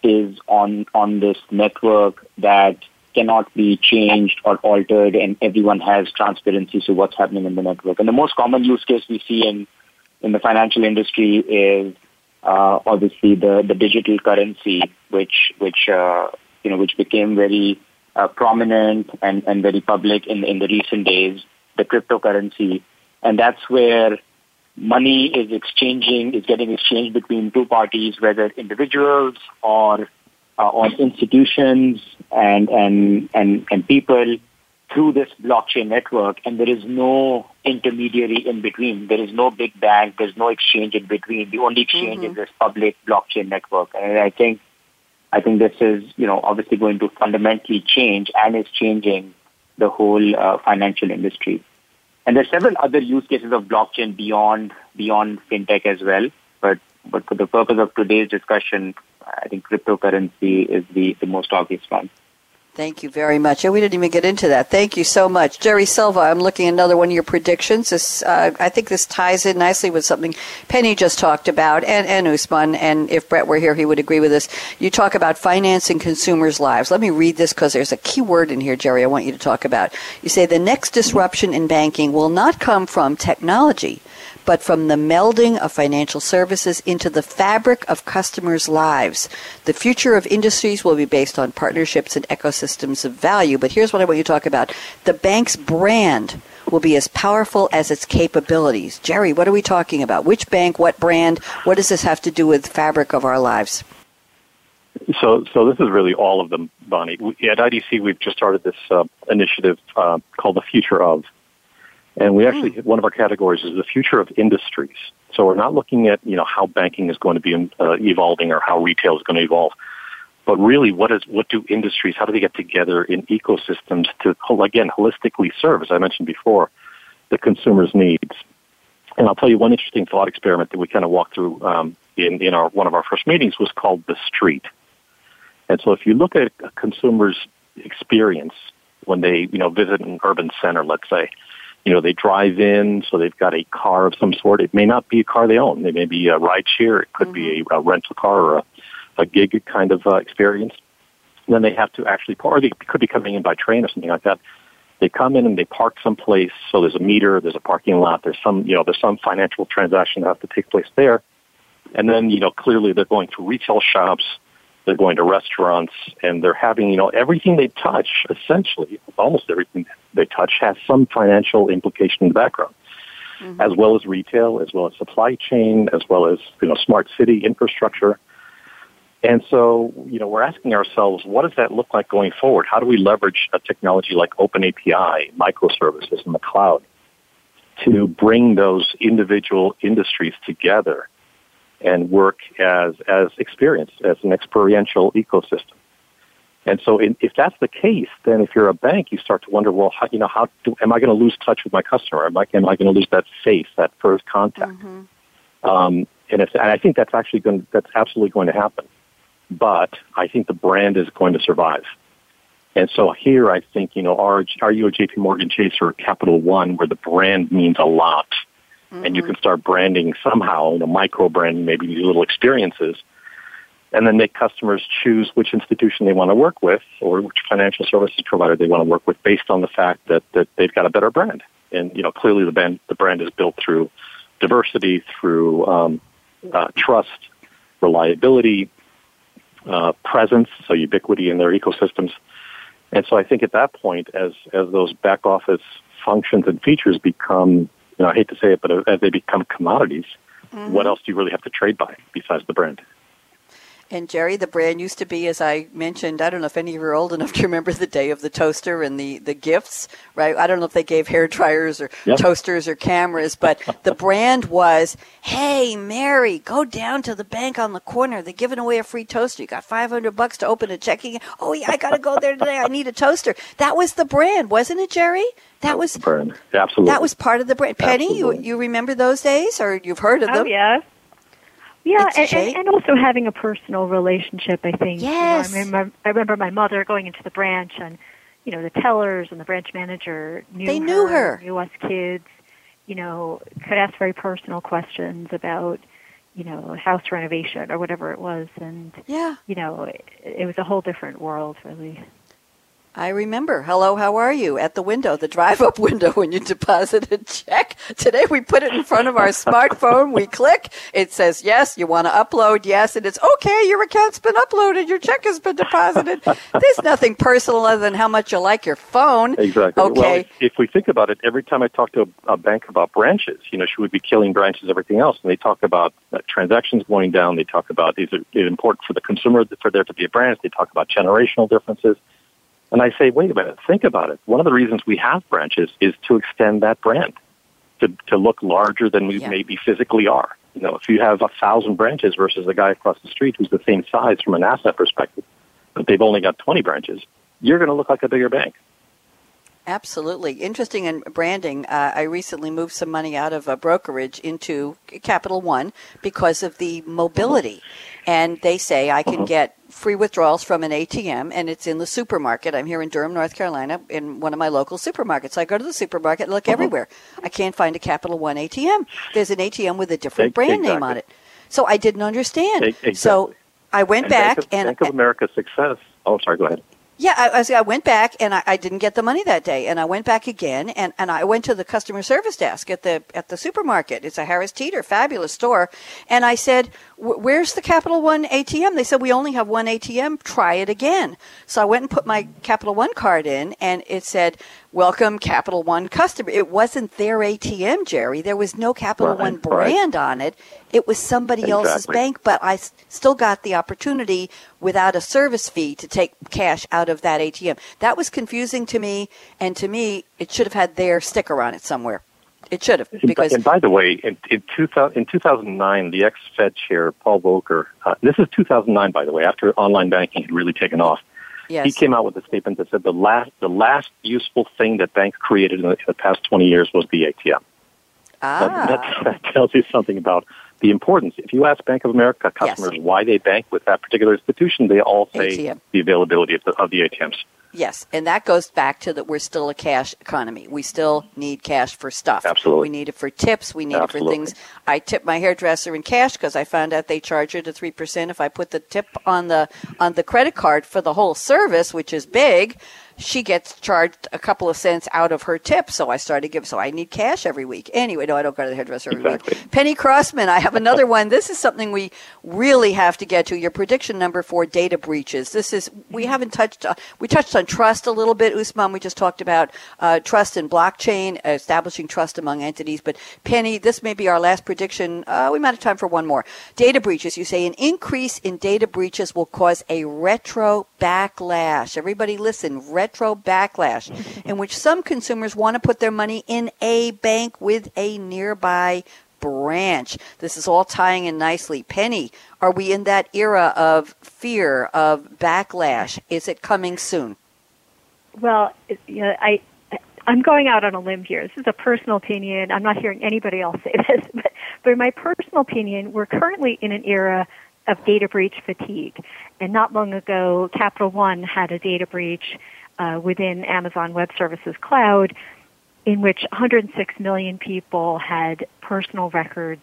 is on on this network that cannot be changed or altered and everyone has transparency to what's happening in the network. And the most common use case we see in, in the financial industry is uh, obviously the, the digital currency, which, which, uh, you know, which became very uh, prominent and, and very public in, in the recent days, the cryptocurrency. And that's where money is exchanging, is getting exchanged between two parties, whether individuals or uh, on institutions and, and, and, and people through this blockchain network, and there is no intermediary in between. There is no big bank. There's no exchange in between. The only exchange mm-hmm. is this public blockchain network, and I think I think this is you know obviously going to fundamentally change and is changing the whole uh, financial industry. And there's several other use cases of blockchain beyond beyond fintech as well. But but for the purpose of today's discussion, I think cryptocurrency is the, the most obvious one. Thank you very much. Yeah, we didn't even get into that. Thank you so much. Jerry Silva, I'm looking at another one of your predictions. This, uh, I think this ties in nicely with something Penny just talked about and, and Usman. And if Brett were here, he would agree with this. You talk about financing consumers' lives. Let me read this because there's a key word in here, Jerry, I want you to talk about. You say the next disruption in banking will not come from technology but from the melding of financial services into the fabric of customers' lives. The future of industries will be based on partnerships and ecosystems of value. But here's what I want you to talk about. The bank's brand will be as powerful as its capabilities. Jerry, what are we talking about? Which bank, what brand? What does this have to do with fabric of our lives? So, so this is really all of them, Bonnie. At IDC, we've just started this uh, initiative uh, called the Future of, and we actually, mm. one of our categories is the future of industries. So we're not looking at, you know, how banking is going to be uh, evolving or how retail is going to evolve, but really what is, what do industries, how do they get together in ecosystems to, again, holistically serve, as I mentioned before, the consumer's needs. And I'll tell you one interesting thought experiment that we kind of walked through um, in, in our one of our first meetings was called the street. And so if you look at a consumer's experience when they, you know, visit an urban center, let's say, you know, they drive in, so they've got a car of some sort. It may not be a car they own. It may be a ride share. It could mm-hmm. be a, a rental car or a, a gig kind of uh, experience. And then they have to actually, park, or they could be coming in by train or something like that. They come in and they park someplace. So there's a meter, there's a parking lot, there's some, you know, there's some financial transaction that has to take place there. And then, you know, clearly they're going to retail shops, they're going to restaurants, and they're having, you know, everything they touch, essentially, almost everything they touch has some financial implication in the background, mm-hmm. as well as retail, as well as supply chain, as well as, you know, smart city infrastructure. And so, you know, we're asking ourselves, what does that look like going forward? How do we leverage a technology like OpenAPI, microservices in the cloud to bring those individual industries together and work as, as experience, as an experiential ecosystem? And so in, if that's the case, then if you're a bank, you start to wonder, well, how, you know, how do, am I going to lose touch with my customer? Am I, am I going to lose that face, that first contact? Mm-hmm. Um, and, and I think that's actually going, that's absolutely going to happen but I think the brand is going to survive. And so here I think, you know, are, are you a JP Morgan Chase or a Capital One where the brand means a lot mm-hmm. and you can start branding somehow, you know, micro branding, maybe these little experiences and then make customers choose which institution they want to work with or which financial services provider they want to work with based on the fact that, that they've got a better brand. And, you know, clearly the brand, the brand is built through diversity, through um, uh, trust, reliability, uh, presence, so ubiquity in their ecosystems. And so I think at that point, as, as those back office functions and features become, you know, I hate to say it, but as they become commodities, mm-hmm. what else do you really have to trade by besides the brand? And Jerry, the brand used to be, as I mentioned, I don't know if any of you are old enough to remember the day of the toaster and the, the gifts, right? I don't know if they gave hair dryers or yep. toasters or cameras, but the brand was, hey, Mary, go down to the bank on the corner. They're giving away a free toaster. You got 500 bucks to open a checking. Oh, yeah, I got to go there today. I need a toaster. That was the brand, wasn't it, Jerry? That was brand. Absolutely. That was part of the brand. Penny, you, you remember those days or you've heard of oh, them? Oh, yeah. Yeah, and, and, and, also having a personal relationship. I think. Yes. You know, I, remember, I remember my mother going into the branch, and you know the tellers and the branch manager knew they her, knew her, knew us kids. You know, could ask very personal questions about you know house renovation or whatever it was, and yeah, you know, it, it was a whole different world, really. I remember. Hello, how are you? At the window, the drive up window when you deposit a check. Today we put it in front of our smartphone. We click. It says, yes, you want to upload. Yes. And it's okay. Your account's been uploaded. Your check has been deposited. There's nothing personal other than how much you like your phone. Exactly. Okay. Well, if we think about it, every time I talk to a, a bank about branches, you know, she would be killing branches, everything else. And they talk about uh, transactions going down. They talk about is it important for the consumer for there to be a branch. They talk about generational differences. And I say, wait a minute, think about it. One of the reasons we have branches is to extend that brand, to, to look larger than we yeah. maybe physically are. You know, if you have a thousand branches versus the guy across the street who's the same size from an asset perspective, but they've only got 20 branches, you're going to look like a bigger bank. Absolutely. Interesting in branding. Uh, I recently moved some money out of a brokerage into Capital One because of the mobility. And they say I can uh-huh. get free withdrawals from an ATM and it's in the supermarket. I'm here in Durham, North Carolina in one of my local supermarkets. I go to the supermarket and look uh-huh. everywhere. I can't find a Capital One ATM. There's an ATM with a different brand exactly. name on it. So I didn't understand. Exactly. So I went and back Bank of, and Bank of America success. Oh, sorry. Go ahead. Yeah, I, I went back and I, I, didn't get the money that day, and I went back again, and, and I went to the customer service desk at the at the supermarket. It's a Harris Teeter, fabulous store, and I said, "Where's the Capital One ATM?" They said, "We only have one ATM. Try it again." So I went and put my Capital One card in, and it said, welcome Capital One customer. It wasn't their ATM, Jerry. There was no Capital right, One brand right. on it. It was somebody exactly. else's bank, but I still got the opportunity without a service fee to take cash out of that ATM. That was confusing to me, and to me, it should have had their sticker on it somewhere. It should have because. And by the way, in, in, 2000, in 2009, the ex-Fed chair Paul Volcker. Uh, this is 2009, by the way, after online banking had really taken off. Yes. He came out with a statement that said the last the last useful thing that banks created in the, in the past 20 years was the ATM. Ah. That, that, that tells you something about the importance. If you ask Bank of America customers Yes. why they bank with that particular institution, they all say ATM. the availability of the, of the ATMs. Yes, and that goes back to that we're still a cash economy. We still need cash for stuff. Absolutely. We need it for tips. We need it for things. I tip my hairdresser in cash because I found out they charge you to three percent if I put the tip on the on the credit card for the whole service, which is big. She gets charged a couple of cents out of her tip, so I started giving. So I need cash every week. Anyway, no, I don't go to the hairdresser every Exactly. week. Penny Crosman, I have another one. This is something we really have to get to. Your prediction number for data breaches. This is we haven't touched. Uh, we touched on trust a little bit, Usman. We just talked about uh, trust in blockchain, establishing trust among entities. But Penny, this may be our last prediction. Uh, we might have time for one more. Data breaches. You say an increase in data breaches will cause a retro backlash. Everybody, listen. Retro backlash, in which some consumers want to put their money in a bank with a nearby branch. This is all tying in nicely. Penny, are we in that era of fear, of backlash? Is it coming soon? Well, you know, I I'm going out on a limb here. This is a personal opinion. I'm not hearing anybody else say this, but but in my personal opinion, we're currently in an era of data breach fatigue. And not long ago, Capital One had a data breach uh, within Amazon Web Services Cloud, in which 106 million people had personal records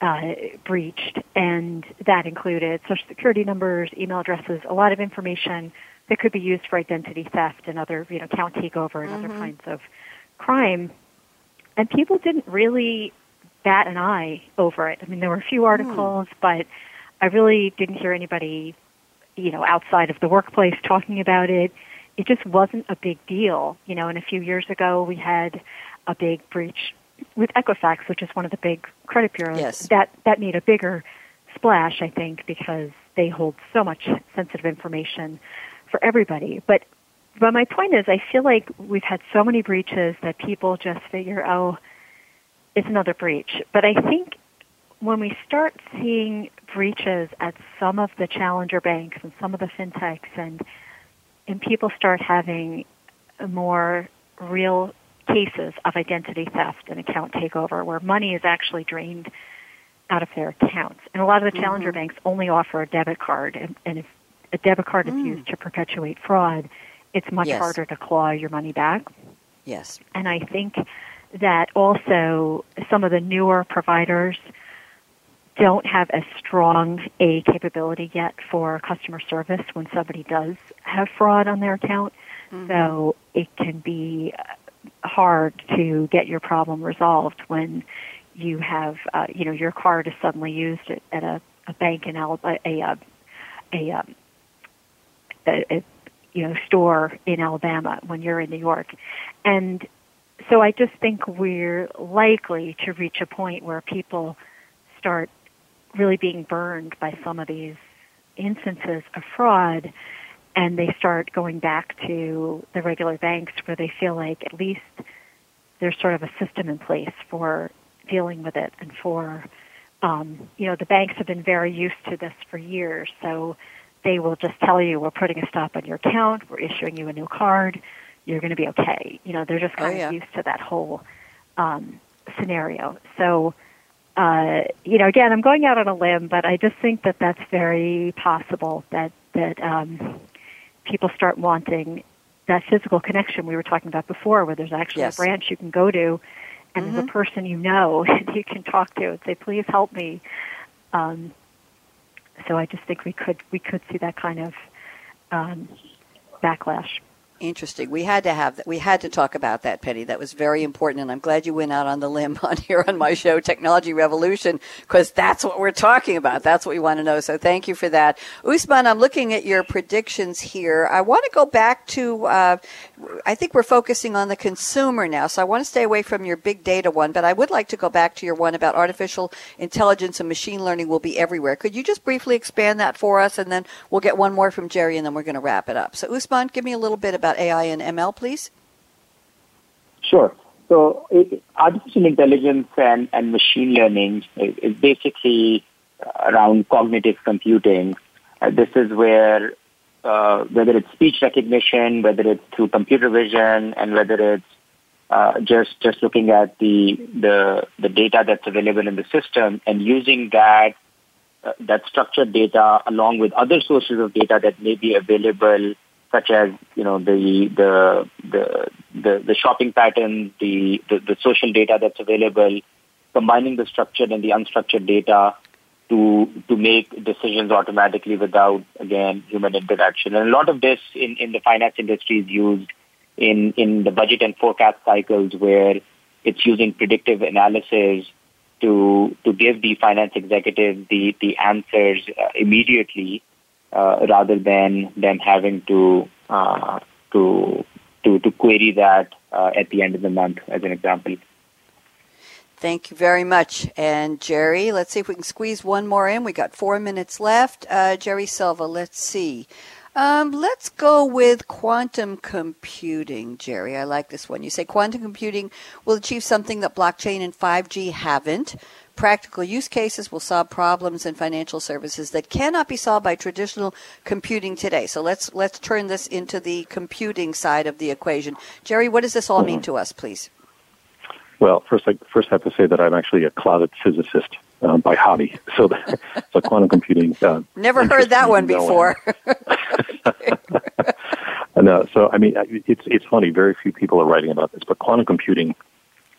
uh, breached, and that included social security numbers, email addresses, a lot of information that could be used for identity theft and other, you know, account takeover and other kinds of crime. And people didn't really bat an eye over it. I mean, there were a few articles, but I really didn't hear anybody, you know, outside of the workplace talking about it. It just wasn't a big deal, you know. And a few years ago, we had a big breach with Equifax, which is one of the big credit bureaus. Yes. That that made a bigger splash, I think, because they hold so much sensitive information for everybody. But but my point is, I feel like we've had so many breaches that people just figure, oh, it's another breach. But I think when we start seeing breaches at some of the challenger banks and some of the fintechs, and and people start having more real cases of identity theft and account takeover, where money is actually drained out of their accounts. And a lot of the challenger mm-hmm. banks only offer a debit card, and, and if a debit card is used mm. to perpetuate fraud, it's much Yes. harder to claw your money back. Yes. And I think that also some of the newer providers don't have as strong a capability yet for customer service when somebody does have fraud on their account. So it can be hard to get your problem resolved when you have, uh, you know, your card is suddenly used at, at a, a bank in Alabama, a, a, a, um, a, a you know store in Alabama when you're in New York, and so I just think we're likely to reach a point where people start really being burned by some of these instances of fraud and they start going back to the regular banks where they feel like at least there's sort of a system in place for dealing with it and for um, you know the banks have been very used to this for years so they will just tell you we're putting a stop on your account. We're issuing you a new card. You're going to be okay. You know they're just Oh, kind yeah. of used to that whole um, scenario. So uh, you know again i'm going out on a limb but i just think that that's very possible that that um, people start wanting that physical connection we were talking about before, where there's actually Yes. a branch you can go to, and there's a person you know and you can talk to and say, "Please help me." Um, so I just think we could we could see that kind of um, backlash. Interesting. We had to have that. We had to talk about that, Penny. That was very important, and I'm glad you went out on the limb on here on my show, Technology Revolution, because that's what we're talking about. That's what we want to know. So thank you for that, Usman. I'm looking at your predictions here. I want to go back to. Uh, I think we're focusing on the consumer now, so I want to stay away from your big data one, but I would like to go back to your one about artificial intelligence and machine learning will be everywhere. Could you just briefly expand that for us, and then we'll get one more from Jerry, and then we're going to wrap it up. So, Usman, give me a little bit about AI and ML, please. Sure. So it, artificial intelligence and, and machine learning is, basically around cognitive computing. Uh, this is where uh, whether it's speech recognition, whether it's through computer vision, and whether it's uh, just just looking at the the the data that's available in the system and using that uh, that structured data along with other sources of data that may be available, such as you know the the the the, the shopping pattern, the, the the social data that's available, combining the structured and the unstructured data to to make decisions automatically without again human interaction. And a lot of this in in the finance industry is used in, in the budget and forecast cycles where it's using predictive analysis to, to give the finance executive the, the answers uh, immediately uh, rather than them having to, uh, to, to, to query that uh, at the end of the month, as an example. Thank you very much. And Jerry, let's see if we can squeeze one more in. We got four minutes left. Uh, Jerry Silva, let's see. Um, let's go with quantum computing, Jerry. I like this one. You say quantum computing will achieve something that blockchain and 5G haven't. Practical use cases will solve problems in financial services that cannot be solved by traditional computing today. So let's let's turn this into the computing side of the equation. Jerry, what does this all mean to us, please? Well, first, I first have to say that I'm actually a clouded physicist uh, by hobby. So, so quantum computing. Uh, Never heard that one before. no, so I mean, it's it's funny. Very few people are writing about this, but quantum computing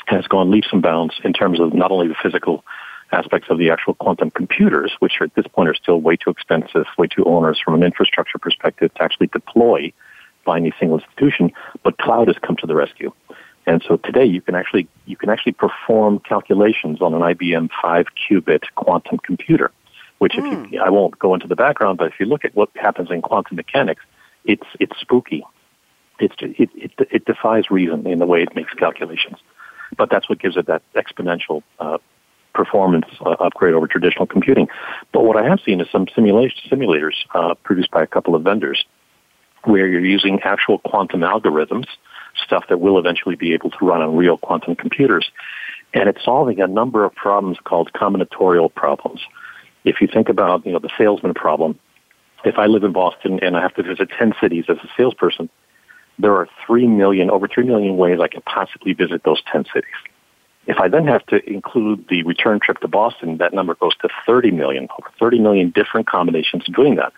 has gone leaps and bounds in terms of not only the physical aspects of the actual quantum computers, which are, at this point are still way too expensive, way too onerous from an infrastructure perspective to actually deploy by any single institution, but cloud has come to the rescue. And so today you can actually you can actually perform calculations on an IBM 5 qubit quantum computer, which mm. if you hmm. I won't go into the background, but if you look at what happens in quantum mechanics, it's it's spooky. It's it it, it defies reason in the way it makes calculations, but that's what gives it that exponential uh, performance uh, upgrade over traditional computing. But what I have seen is some simulation simulators uh, produced by a couple of vendors where you're using actual quantum algorithms stuff that will eventually be able to run on real quantum computers. And it's solving a number of problems called combinatorial problems. If you think about, you know, the salesman problem, if I live in Boston and I have to visit 10 cities as a salesperson, there are 3 million, over 3 million ways I can possibly visit those 10 cities. If I then have to include the return trip to Boston, that number goes to 30 million, over 30 million different combinations of doing that.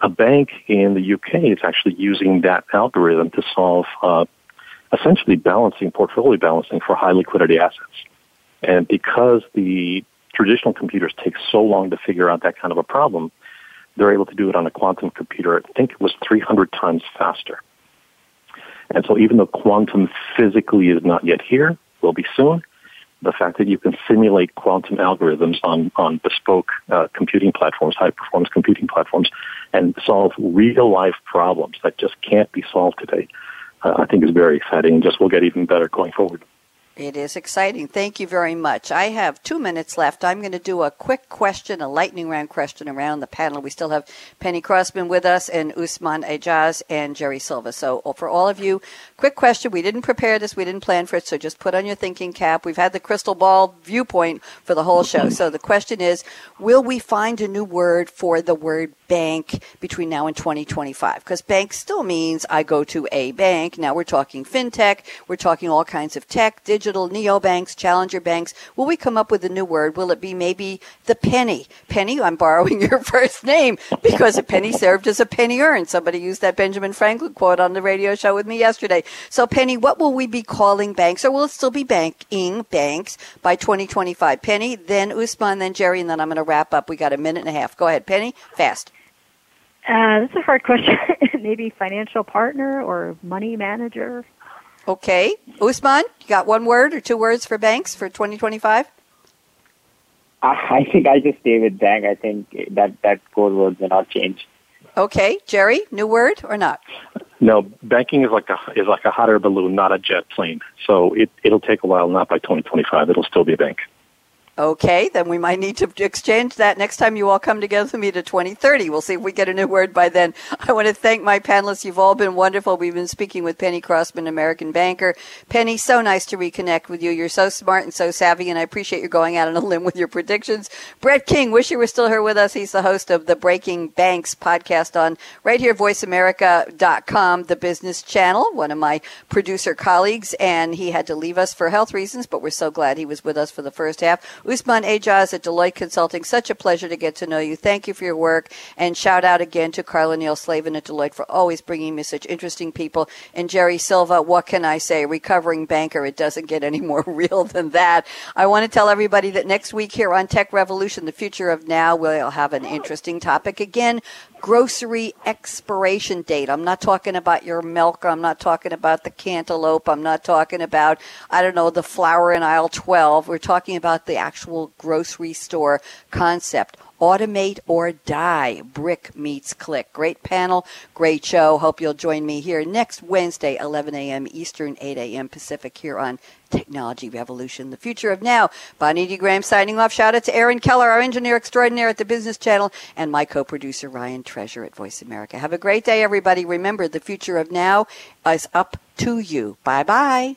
A bank in the UK is actually using that algorithm to solve uh, essentially balancing, portfolio balancing for high liquidity assets. And because the traditional computers take so long to figure out that kind of a problem, they're able to do it on a quantum computer. I think it was 300 times faster. And so even though quantum physically is not yet here, will be soon, the fact that you can simulate quantum algorithms on, on bespoke uh, computing platforms, high performance computing platforms, and solve real life problems that just can't be solved today uh, I think is very exciting. And just will get even better going forward. It is exciting. Thank you very much. I have two minutes left. I'm going to do a quick question, a lightning round question around the panel. We still have Penny Crosman with us and Usman Aijaz and Jerry Silva. So uh, for all of you, quick question. We didn't prepare this. We didn't plan for it. So just put on your thinking cap. We've had the crystal ball viewpoint for the whole show. So the question is, will we find a new word for the word bank between now and 2025 because bank still means I go to a bank. Now we're talking fintech. We're talking all kinds of tech, digital, neobanks, challenger banks. Will we come up with a new word? Will it be maybe the penny? Penny, I'm borrowing your first name because a penny served as a penny earned. Somebody used that Benjamin Franklin quote on the radio show with me yesterday. So Penny, what will we be calling banks or will it still be banking banks by 2025? Penny, then Usman, then Jerry, and then I'm going to wrap up. We got a minute and a half. Go ahead, Penny, fast. Uh, that's a hard question. Maybe financial partner or money manager. Okay. Usman, you got one word or two words for banks for 2025? I think I just stay with bank. I think that that code word will not change. Okay, Jerry, new word or not? No, banking is like a is like a hot air balloon, not a jet plane. So it it'll take a while. Not by 2025, it'll still be a bank. Okay, then we might need to exchange that next time you all come together with me to 2030. We'll see if we get a new word by then. I want to thank my panelists. You've all been wonderful. We've been speaking with Penny Crosman, American banker. Penny, so nice to reconnect with you. You're so smart and so savvy, and I appreciate you going out on a limb with your predictions. Brett King, wish you were still here with us. He's the host of the Breaking Banks podcast on right here, voiceamerica.com, the business channel, one of my producer colleagues, and he had to leave us for health reasons, but we're so glad he was with us for the first half. Usman Aijaz at Deloitte Consulting. Such a pleasure to get to know you. Thank you for your work. And shout out again to Carla Neal Slavin at Deloitte for always bringing me such interesting people. And Jerry Silva, what can I say? Recovering banker. It doesn't get any more real than that. I want to tell everybody that next week here on Tech Revolution, the future of now, we'll have an interesting topic again grocery expiration date. I'm not talking about your milk. I'm not talking about the cantaloupe. I'm not talking about, I don't know, the flour in aisle 12. We're talking about the actual grocery store concept. Automate or Die. Brick meets click. Great panel, great show. Hope you'll join me here next Wednesday, 11 a.m. Eastern, 8 a.m. Pacific, here on Technology Revolution, the future of now. Bonnie D. Graham signing off. Shout out to Aaron Keller, our engineer extraordinaire at the Business Channel, and my co-producer Ryan Treasure at Voice America. Have a great day, everybody. Remember, the future of now is up to you. Bye bye.